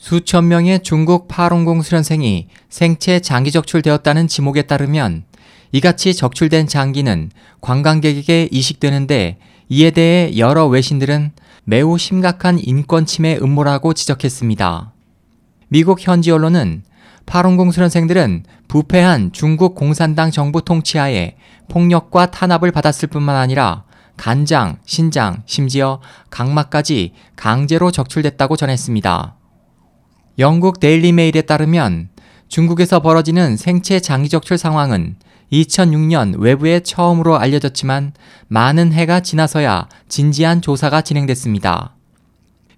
수천 명의 중국 파룬공 수련생이 생체 장기 적출되었다는 지목에 따르면 이같이 적출된 장기는 관광객에게 이식되는데 이에 대해 여러 외신들은 매우 심각한 인권 침해 음모라고 지적했습니다. 미국 현지 언론은 파룬공 수련생들은 부패한 중국 공산당 정부 통치하에 폭력과 탄압을 받았을 뿐만 아니라 간장, 신장, 심지어 각막까지 강제로 적출됐다고 전했습니다. 영국 데일리 메일에 따르면 중국에서 벌어지는 생체 장기 적출 상황은 2006년 외부에 처음으로 알려졌지만 많은 해가 지나서야 진지한 조사가 진행됐습니다.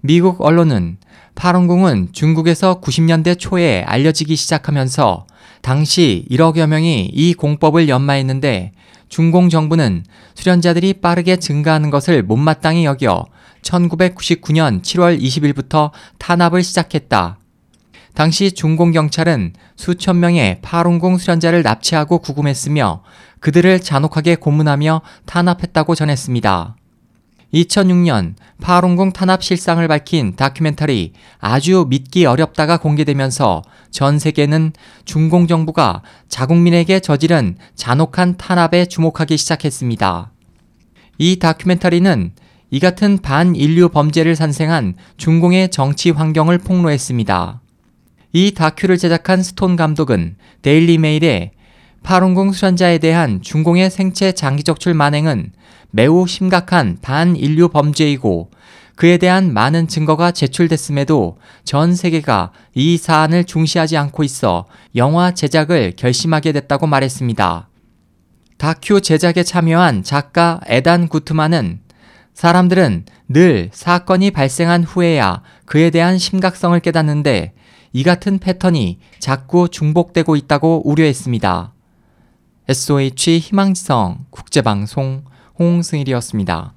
미국 언론은 파룬궁은 중국에서 90년대 초에 알려지기 시작하면서 당시 1억여 명이 이 공법을 연마했는데 중공 정부는 수련자들이 빠르게 증가하는 것을 못마땅히 여겨 1999년 7월 20일부터 탄압을 시작했다. 당시 중공 경찰은 수천 명의 파룬공 수련자를 납치하고 구금했으며 그들을 잔혹하게 고문하며 탄압했다고 전했습니다. 2006년 파룬공 탄압 실상을 밝힌 다큐멘터리 아주 믿기 어렵다가 공개되면서 전 세계는 중공 정부가 자국민에게 저지른 잔혹한 탄압에 주목하기 시작했습니다. 이 다큐멘터리는 이 같은 반인류 범죄를 산생한 중공의 정치 환경을 폭로했습니다. 이 다큐를 제작한 스톤 감독은 데일리 메일에 파룬공 수련자에 대한 중공의 생체 장기 적출 만행은 매우 심각한 반인류 범죄이고 그에 대한 많은 증거가 제출됐음에도 전 세계가 이 사안을 중시하지 않고 있어 영화 제작을 결심하게 됐다고 말했습니다. 다큐 제작에 참여한 작가 에단 구트만은 사람들은 늘 사건이 발생한 후에야 그에 대한 심각성을 깨닫는데 이 같은 패턴이 자꾸 중복되고 있다고 우려했습니다. SOH 희망지성 국제방송 홍승일이었습니다.